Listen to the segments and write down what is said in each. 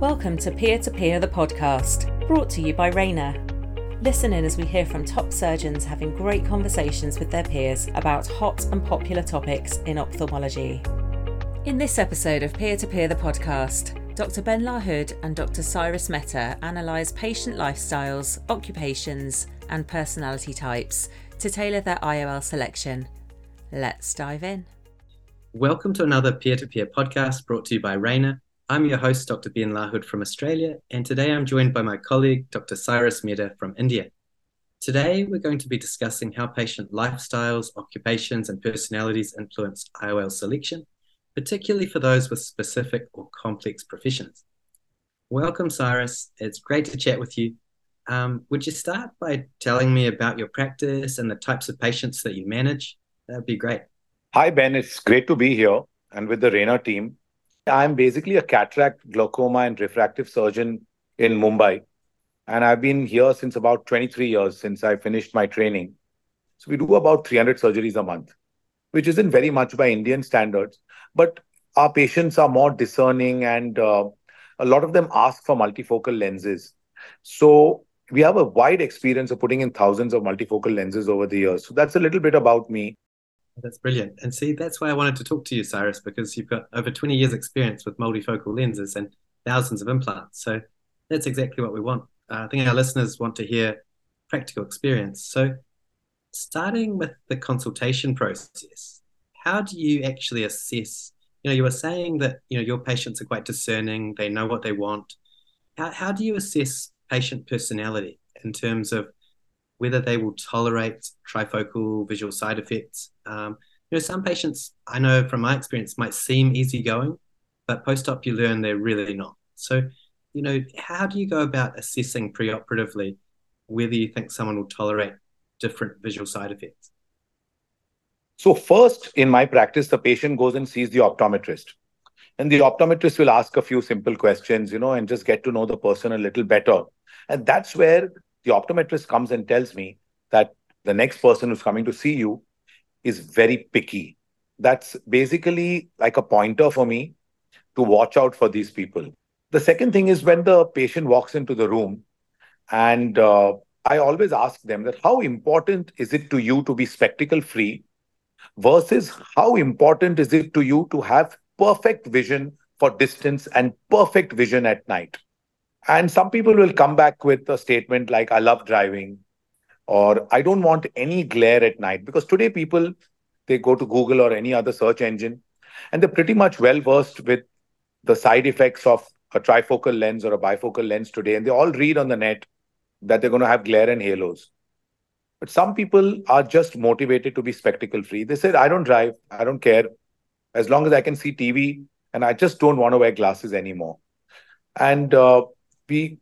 Welcome to Peer to Peer, the podcast, brought to you by Rayner. Listen in as we hear from top surgeons having great conversations with their peers about hot and popular topics in ophthalmology. In this episode of Peer to Peer, the podcast, Dr. Ben LaHood and Dr. Cyres Mehta analyse patient lifestyles, occupations, and personality types to tailor their IOL selection. Let's dive in. Welcome to another peer to peer podcast brought to you by Rayner. I'm your host, Dr. Ben LaHood from Australia, and today I'm joined by my colleague, Dr. Cyres Mehta from India. Today, we're going to be discussing how patient lifestyles, occupations, and personalities influence IOL selection, particularly for those with specific or complex professions. Welcome, Cyres. It's great to chat with you. Um, would you start by telling me about your practice and the types of patients that you manage? That would be great. Hi, Ben. It's great to be here and with the Rayner team. I'm basically a cataract, glaucoma, and refractive surgeon in Mumbai. And I've been here since about 23 years since I finished my training. So we do about 300 surgeries a month, which isn't very much by Indian standards. But our patients are more discerning and uh, a lot of them ask for multifocal lenses. So we have a wide experience of putting in thousands of multifocal lenses over the years. So that's a little bit about me. That's brilliant. And see, that's why I wanted to talk to you, Cyres, because you've got over 20 years' experience with multifocal lenses and thousands of implants. So that's exactly what we want. Uh, I think our listeners want to hear practical experience. So, starting with the consultation process, how do you actually assess? You know, you were saying that you know your patients are quite discerning; they know what they want. How how do you assess patient personality in terms of whether they will tolerate trifocal visual side effects. Um, you know, some patients I know from my experience might seem easygoing, but post-op you learn they're really not. So, you know, how do you go about assessing preoperatively whether you think someone will tolerate different visual side effects? So, first in my practice, the patient goes and sees the optometrist. And the optometrist will ask a few simple questions, you know, and just get to know the person a little better. And that's where the optometrist comes and tells me that the next person who's coming to see you is very picky. That's basically like a pointer for me to watch out for these people. The second thing is when the patient walks into the room, and uh, I always ask them that how important is it to you to be spectacle free versus how important is it to you to have perfect vision for distance and perfect vision at night? And some people will come back with a statement like, I love driving, or I don't want any glare at night. Because today, people, they go to Google or any other search engine, and they're pretty much well versed with the side effects of a trifocal lens or a bifocal lens today. And they all read on the net that they're going to have glare and halos. But some people are just motivated to be spectacle free. They said, I don't drive, I don't care. As long as I can see TV, and I just don't want to wear glasses anymore. And uh, we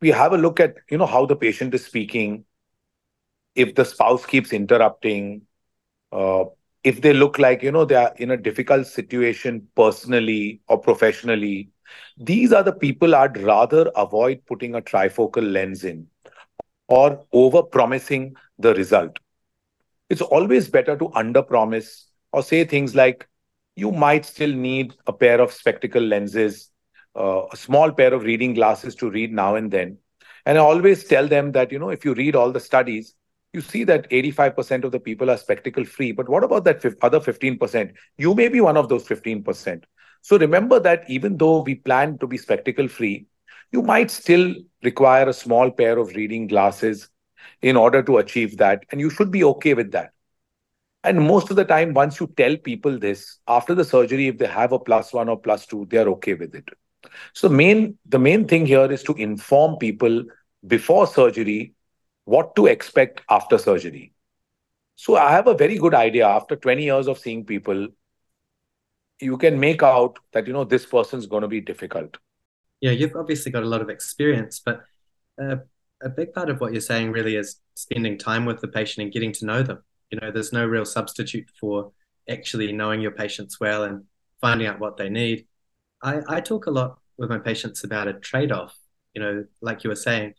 we have a look at you know how the patient is speaking. If the spouse keeps interrupting uh, if they look like you know they are in a difficult situation personally or professionally these are the people i'd rather avoid putting a trifocal lens in or over promising the result. It's always better to under promise or say things like you might still need a pair of spectacle lenses uh, a small pair of reading glasses to read now and then. And I always tell them that, you know, if you read all the studies, you see that 85% of the people are spectacle free. But what about that other 15%? You may be one of those 15%. So remember that even though we plan to be spectacle free, you might still require a small pair of reading glasses in order to achieve that. And you should be okay with that. And most of the time, once you tell people this, after the surgery, if they have a plus one or plus two, they are okay with it. So main the main thing here is to inform people before surgery what to expect after surgery. So I have a very good idea after 20 years of seeing people you can make out that you know this person's going to be difficult. Yeah, you've obviously got a lot of experience, but uh, a big part of what you're saying really is spending time with the patient and getting to know them. You know, there's no real substitute for actually knowing your patients well and finding out what they need. I, I talk a lot with my patients about a trade off. You know, like you were saying,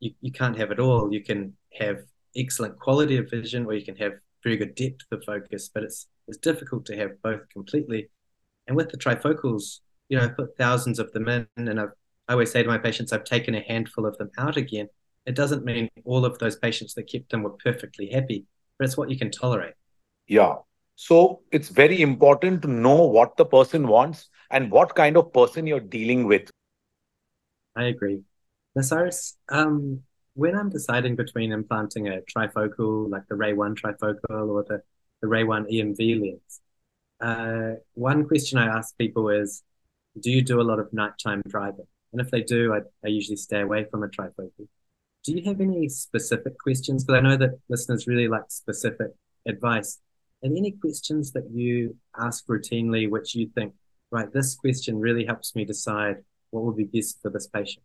you, you can't have it all. You can have excellent quality of vision or you can have very good depth of focus, but it's it's difficult to have both completely. And with the trifocals, you know, I put thousands of them in and I've I always say to my patients, I've taken a handful of them out again. It doesn't mean all of those patients that kept them were perfectly happy, but it's what you can tolerate. Yeah. So it's very important to know what the person wants and what kind of person you're dealing with. I agree. Cyres, um, when I'm deciding between implanting a trifocal, like the RayOne trifocal or the, the RayOne EMV lens, uh, one question I ask people is, do you do a lot of nighttime driving? And if they do, I, I usually stay away from a trifocal. Do you have any specific questions? Because I know that listeners really like specific advice. And any questions that you ask routinely, which you think, right, this question really helps me decide what would be best for this patient?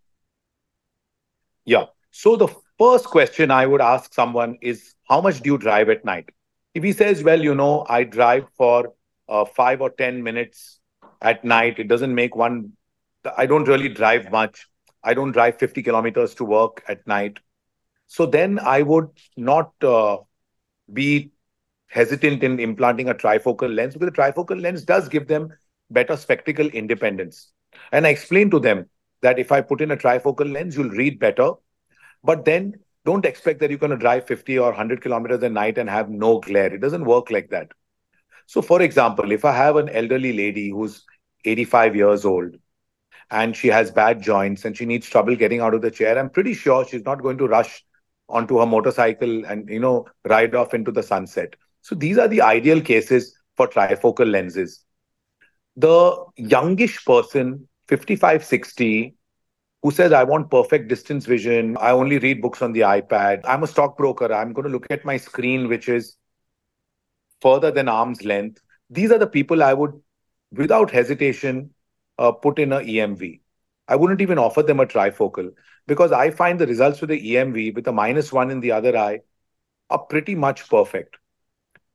Yeah. So the first question I would ask someone is, how much do you drive at night? If he says, well, you know, I drive for uh, five or 10 minutes at night, it doesn't make one, I don't really drive much. I don't drive 50 kilometers to work at night. So then I would not uh, be hesitant in implanting a trifocal lens because the trifocal lens does give them better spectacle independence. And I explained to them that if I put in a trifocal lens, you'll read better. But then don't expect that you're going to drive 50 or 100 kilometers a night and have no glare. It doesn't work like that. So, for example, if I have an elderly lady who's 85 years old and she has bad joints and she needs trouble getting out of the chair, I'm pretty sure she's not going to rush onto her motorcycle and you know ride off into the sunset. So these are the ideal cases for trifocal lenses. The youngish person, 55, 60, who says, I want perfect distance vision. I only read books on the iPad. I'm a stockbroker. I'm going to look at my screen, which is further than arm's length. These are the people I would, without hesitation, uh, put in a EMV. I wouldn't even offer them a trifocal because I find the results with the EMV with a minus one in the other eye are pretty much perfect.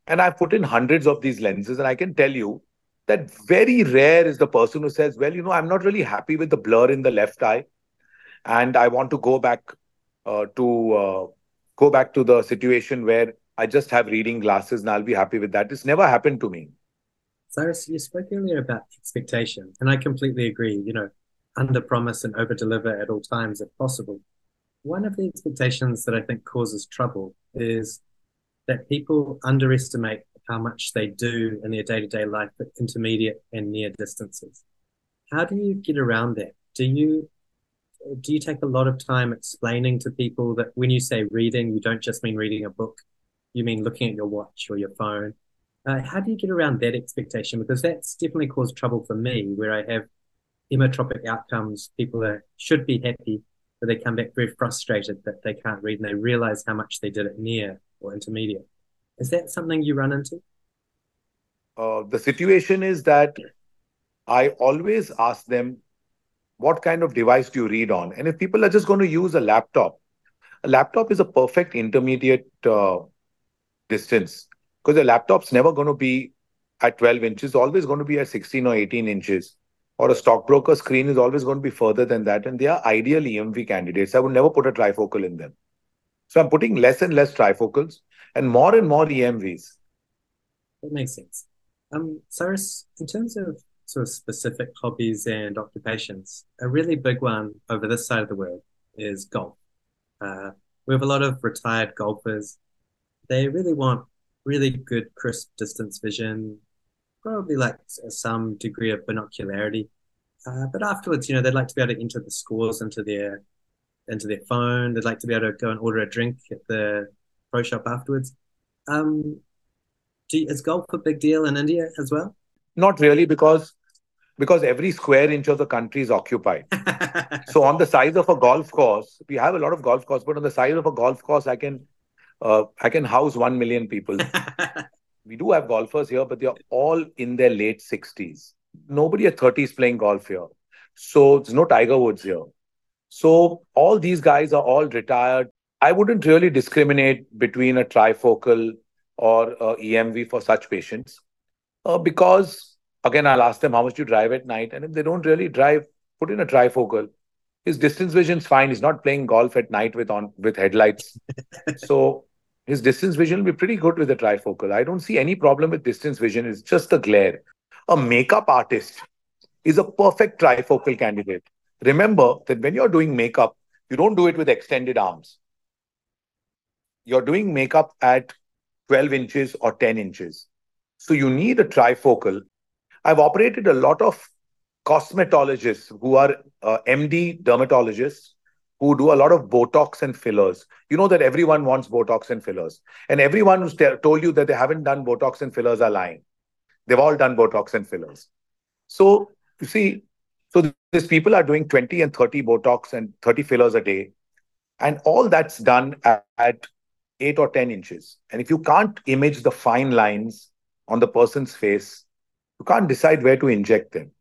And I've put in hundreds of these lenses, and I can tell you that very rare is the person who says, Well, you know, I'm not really happy with the blur in the left eye, and I want to go back uh, to uh, go back to the situation where I just have reading glasses and I'll be happy with that. It's never happened to me. Cyres, you spoke earlier about expectation, and I completely agree. You know, under promise and over deliver at all times if possible. One of the expectations that I think causes trouble is that people underestimate how much they do in their day to day life at intermediate and near distances. How do you get around that? Do you do you take a lot of time explaining to people that when you say reading, you don't just mean reading a book, you mean looking at your watch or your phone? Uh, how do you get around that expectation? Because that's definitely caused trouble for me, where I have emmetropic outcomes. People are, should be happy, but they come back very frustrated that they can't read and they realize how much they did it near or intermediate. Is that something you run into? Uh, the situation is that I always ask them, what kind of device do you read on? And if people are just going to use a laptop, a laptop is a perfect intermediate uh, distance because the laptop's never going to be at 12 inches, always going to be at 16 or 18 inches. Or a stockbroker screen is always going to be further than that. And they are ideal EMV candidates. I would never put a trifocal in them. So I'm putting less and less trifocals and more and more EMVs. That makes sense. Um, Cyres, in terms of sort of specific hobbies and occupations, a really big one over this side of the world is golf. Uh, we have a lot of retired golfers. They really want really good, crisp distance vision, probably like some degree of binocularity. Uh, but afterwards, you know, they'd like to be able to enter the scores into their into their phone. They'd like to be able to go and order a drink at the pro shop afterwards. Um, you, is golf a big deal in India as well? Not really, because because every square inch of the country is occupied. so on the size of a golf course, we have a lot of golf courses, but on the size of a golf course, I can uh, I can house one million people. we do have golfers here, but they're all in their late sixties. Nobody at thirty is playing golf here. So there's no Tiger Woods here. So all these guys are all retired. I wouldn't really discriminate between a trifocal or a EMV for such patients uh, because, again, I'll ask them how much you drive at night. And if they don't really drive, put in a trifocal. His distance vision's fine. He's not playing golf at night with on with headlights. so his distance vision will be pretty good with a trifocal. I don't see any problem with distance vision. It's just the glare. A makeup artist is a perfect trifocal candidate remember that when you're doing makeup, you don't do it with extended arms. You're doing makeup at 12 inches or 10 inches. So you need a trifocal. I've operated a lot of cosmetologists who are uh, MD dermatologists who do a lot of Botox and fillers. You know that everyone wants Botox and fillers. And everyone who's t- told you that they haven't done Botox and fillers are lying. They've all done Botox and fillers. So you see, so these people are doing 20 and 30 Botox and 30 fillers a day. And all that's done at, at 8 or 10 inches. And if you can't image the fine lines on the person's face, you can't decide where to inject them.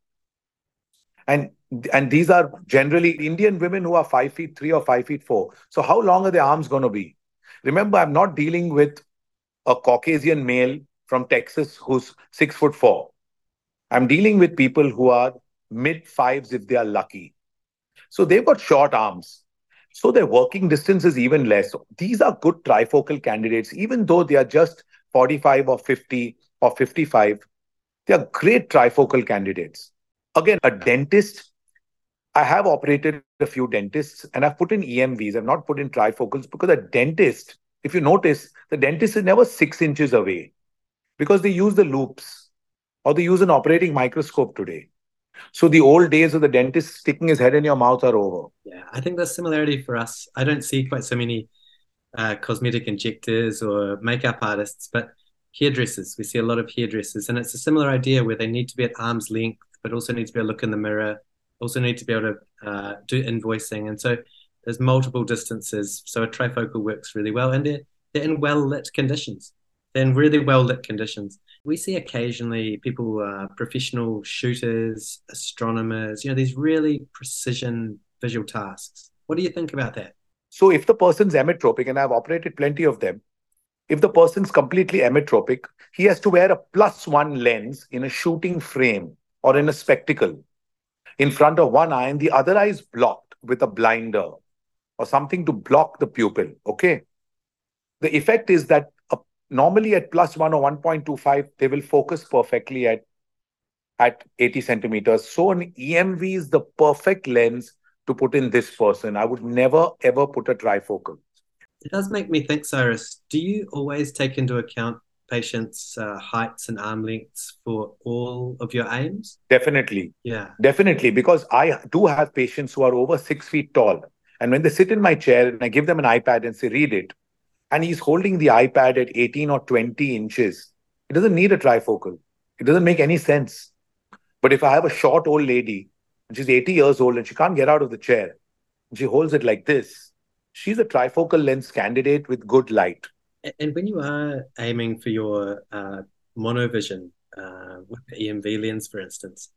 And and these are generally Indian women who are five feet three or five feet four. So how long are their arms going to be? Remember, I'm not dealing with a Caucasian male from Texas who's six foot four. I'm dealing with people who are mid fives if they are lucky. So they've got short arms. So their working distance is even less. These are good trifocal candidates, even though they are just 45 or 50 or 55. They are great trifocal candidates. Again, a dentist, I have operated a few dentists and I've put in EMVs. I've not put in trifocals because a dentist, if you notice, the dentist is never six inches away because they use the loupes or they use an operating microscope today. So the old days of the dentist sticking his head in your mouth are over. Yeah, I think there's similarity for us. I don't see quite so many uh, cosmetic injectors or makeup artists, but hairdressers. We see a lot of hairdressers, and it's a similar idea where they need to be at arm's length, but also need to be able to look in the mirror, also need to be able to uh, do invoicing. And so there's multiple distances. So a trifocal works really well, and they're, they're in well lit conditions. They're in really well lit conditions we see occasionally people, uh, professional shooters, astronomers, you know, these really precision visual tasks. What do you think about that? So, if the person's emmetropic, and I've operated plenty of them, if the person's completely emmetropic, he has to wear a plus one lens in a shooting frame or in a spectacle in front of one eye, and the other eye is blocked with a blinder or something to block the pupil. Okay. The effect is that normally at plus 1 or 1.25 they will focus perfectly at at 80 centimeters. So an emv is the perfect lens to put in this person. I would never ever put a trifocal. It does make me think Cyres do you always take into account patients uh, heights and arm lengths for all of your aims? Definitely. Yeah. Definitely because i do have patients who are over six feet tall and when they sit in my chair and i give them an ipad and say read it and he's holding the iPad at 18 or 20 inches. It doesn't need a trifocal. It doesn't make any sense. But if I have a short old lady, and she's 80 years old and she can't get out of the chair, she holds it like this, she's a trifocal lens candidate with good light. And when you are aiming for your uh, monovision uh, with the EMV lens, for instance,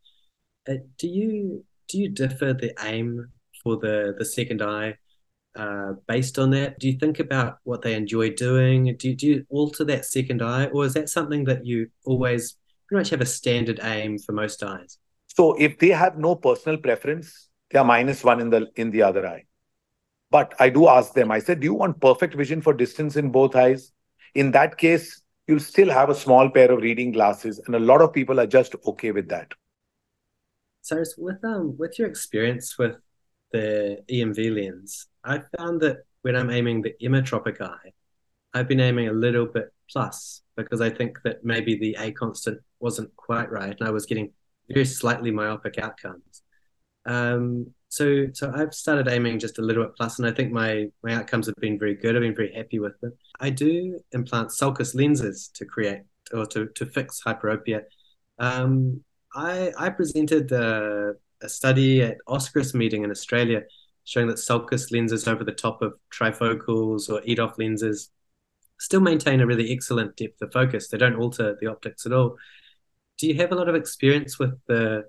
uh, do you do you differ the aim for the the second eye uh, based on that? Do you think about what they enjoy doing? Do you, do you alter that second eye, or is that something that you always pretty much have a standard aim for most eyes? So if they have no personal preference, they are minus one in the in the other eye. But I do ask them. I said, "Do you want perfect vision for distance in both eyes?" In that case, you'll still have a small pair of reading glasses, and a lot of people are just okay with that. So, with um, with your experience with the EMV lens, I found that when I'm aiming the emmetropic eye, I've been aiming a little bit plus because I think that maybe the A constant wasn't quite right and I was getting very slightly myopic outcomes. Um, so so I've started aiming just a little bit plus, and I think my my outcomes have been very good. I've been very happy with them. I do implant sulcus lenses to create or to to fix hyperopia. Um, I I presented a, a study at AUSCRS meeting in Australia showing that sulcus lenses over the top of trifocals or EDOF lenses still maintain a really excellent depth of focus. They don't alter the optics at all. Do you have a lot of experience with the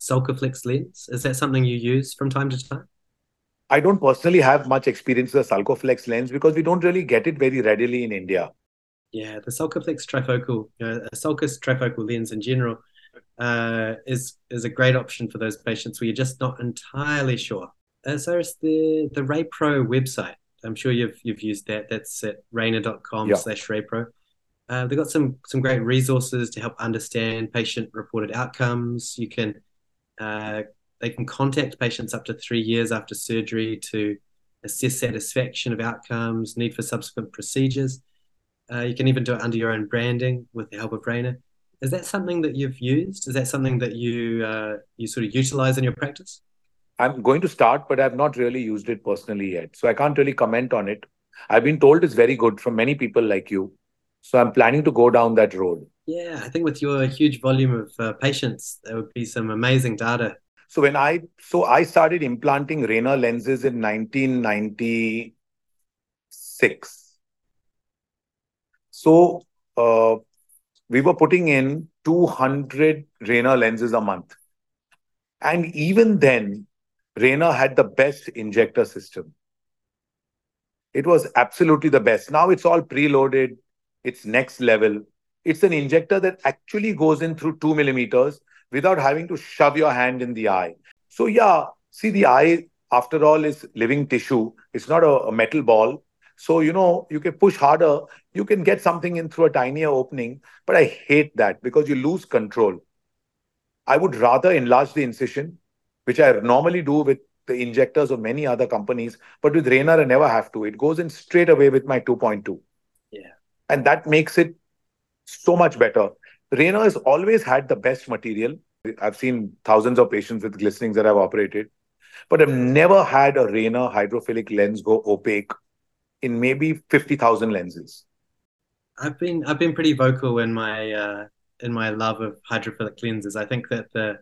Sulcoflex lens? Is that something you use from time to time? I don't personally have much experience with the Sulcoflex lens because we don't really get it very readily in India. Yeah, the Sulcoflex trifocal, you know, a sulcus trifocal lens in general uh, is is a great option for those patients where you're just not entirely sure uh, so it's the the RayPro website. I'm sure you've you've used that. That's at rayner.com yeah. slash RayPro. Uh, they've got some some great resources to help understand patient reported outcomes. You can uh, they can contact patients up to three years after surgery to assess satisfaction of outcomes, need for subsequent procedures. Uh, you can even do it under your own branding with the help of Rayner. Is that something that you've used? Is that something that you uh, you sort of utilize in your practice? I'm going to start, but I've not really used it personally yet, so I can't really comment on it. I've been told it's very good from many people like you, so I'm planning to go down that road. Yeah, I think with your huge volume of uh, patients, there would be some amazing data. So when I so I started implanting Rayner lenses in 1996. So uh, we were putting in 200 Rayner lenses a month. And even then, Rayner had the best injector system. It was absolutely the best. Now it's all preloaded, it's next level. It's an injector that actually goes in through two millimeters without having to shove your hand in the eye. So, yeah, see, the eye, after all, is living tissue. It's not a, a metal ball. So, you know, you can push harder, you can get something in through a tinier opening. But I hate that because you lose control. I would rather enlarge the incision, which I normally do with the injectors of many other companies. But with Rayner, I never have to. It goes in straight away with my 2.2. Yeah. And that makes it so much better. Rayner has always had the best material. I've seen thousands of patients with glistenings that I've operated, but I've never had a Rayner hydrophilic lens go opaque in maybe 50,000 lenses. I've been I've been pretty vocal in my uh, in my love of hydrophilic lenses. I think that the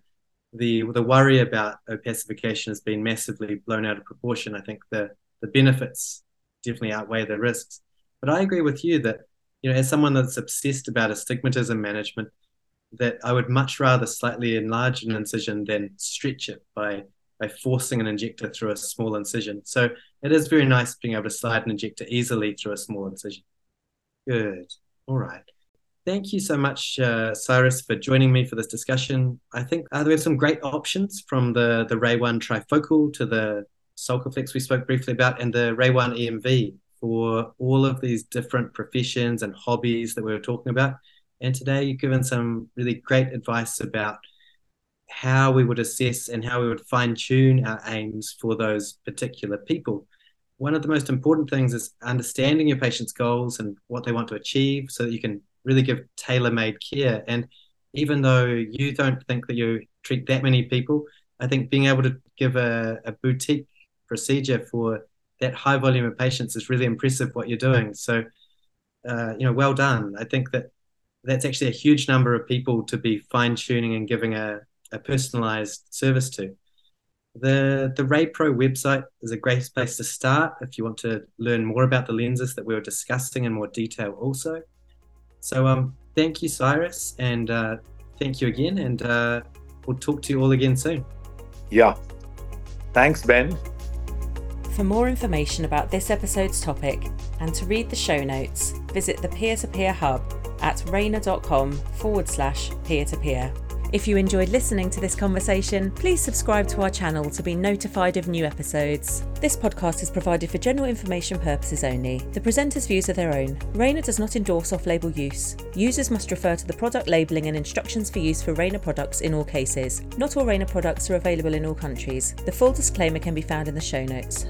the the worry about opacification has been massively blown out of proportion. I think the the benefits definitely outweigh the risks. But I agree with you that you know as someone that's obsessed about astigmatism management, that I would much rather slightly enlarge an incision than stretch it by by forcing an injector through a small incision. So it is very nice being able to slide an injector easily through a small incision. Good. All right. Thank you so much, uh, Cyres, for joining me for this discussion. I think uh, we have some great options from the, the RayOne trifocal to the Sulcoflex we spoke briefly about and the RayOne EMV for all of these different professions and hobbies that we were talking about. And today you've given some really great advice about how we would assess and how we would fine tune our aims for those particular people. One of the most important things is understanding your patient's goals and what they want to achieve so that you can really give tailor made care. And even though you don't think that you treat that many people, I think being able to give a, a boutique procedure for that high volume of patients is really impressive what you're doing. So, uh, you know, well done. I think that that's actually a huge number of people to be fine tuning and giving a, a personalized service to. The the Ray Pro website is a great place to start if you want to learn more about the lenses that we were discussing in more detail also. So um thank you Cyres and uh, thank you again and uh, we'll talk to you all again soon. Yeah. Thanks Ben. For more information about this episode's topic and to read the show notes, visit the Peer to Peer Hub at rayner.com forward slash peer to peer. If you enjoyed listening to this conversation, please subscribe to our channel to be notified of new episodes. This podcast is provided for general information purposes only. The presenter's views are their own. Rayner does not endorse off label use. Users must refer to the product labelling and instructions for use for Rayner products in all cases. Not all Rayner products are available in all countries. The full disclaimer can be found in the show notes.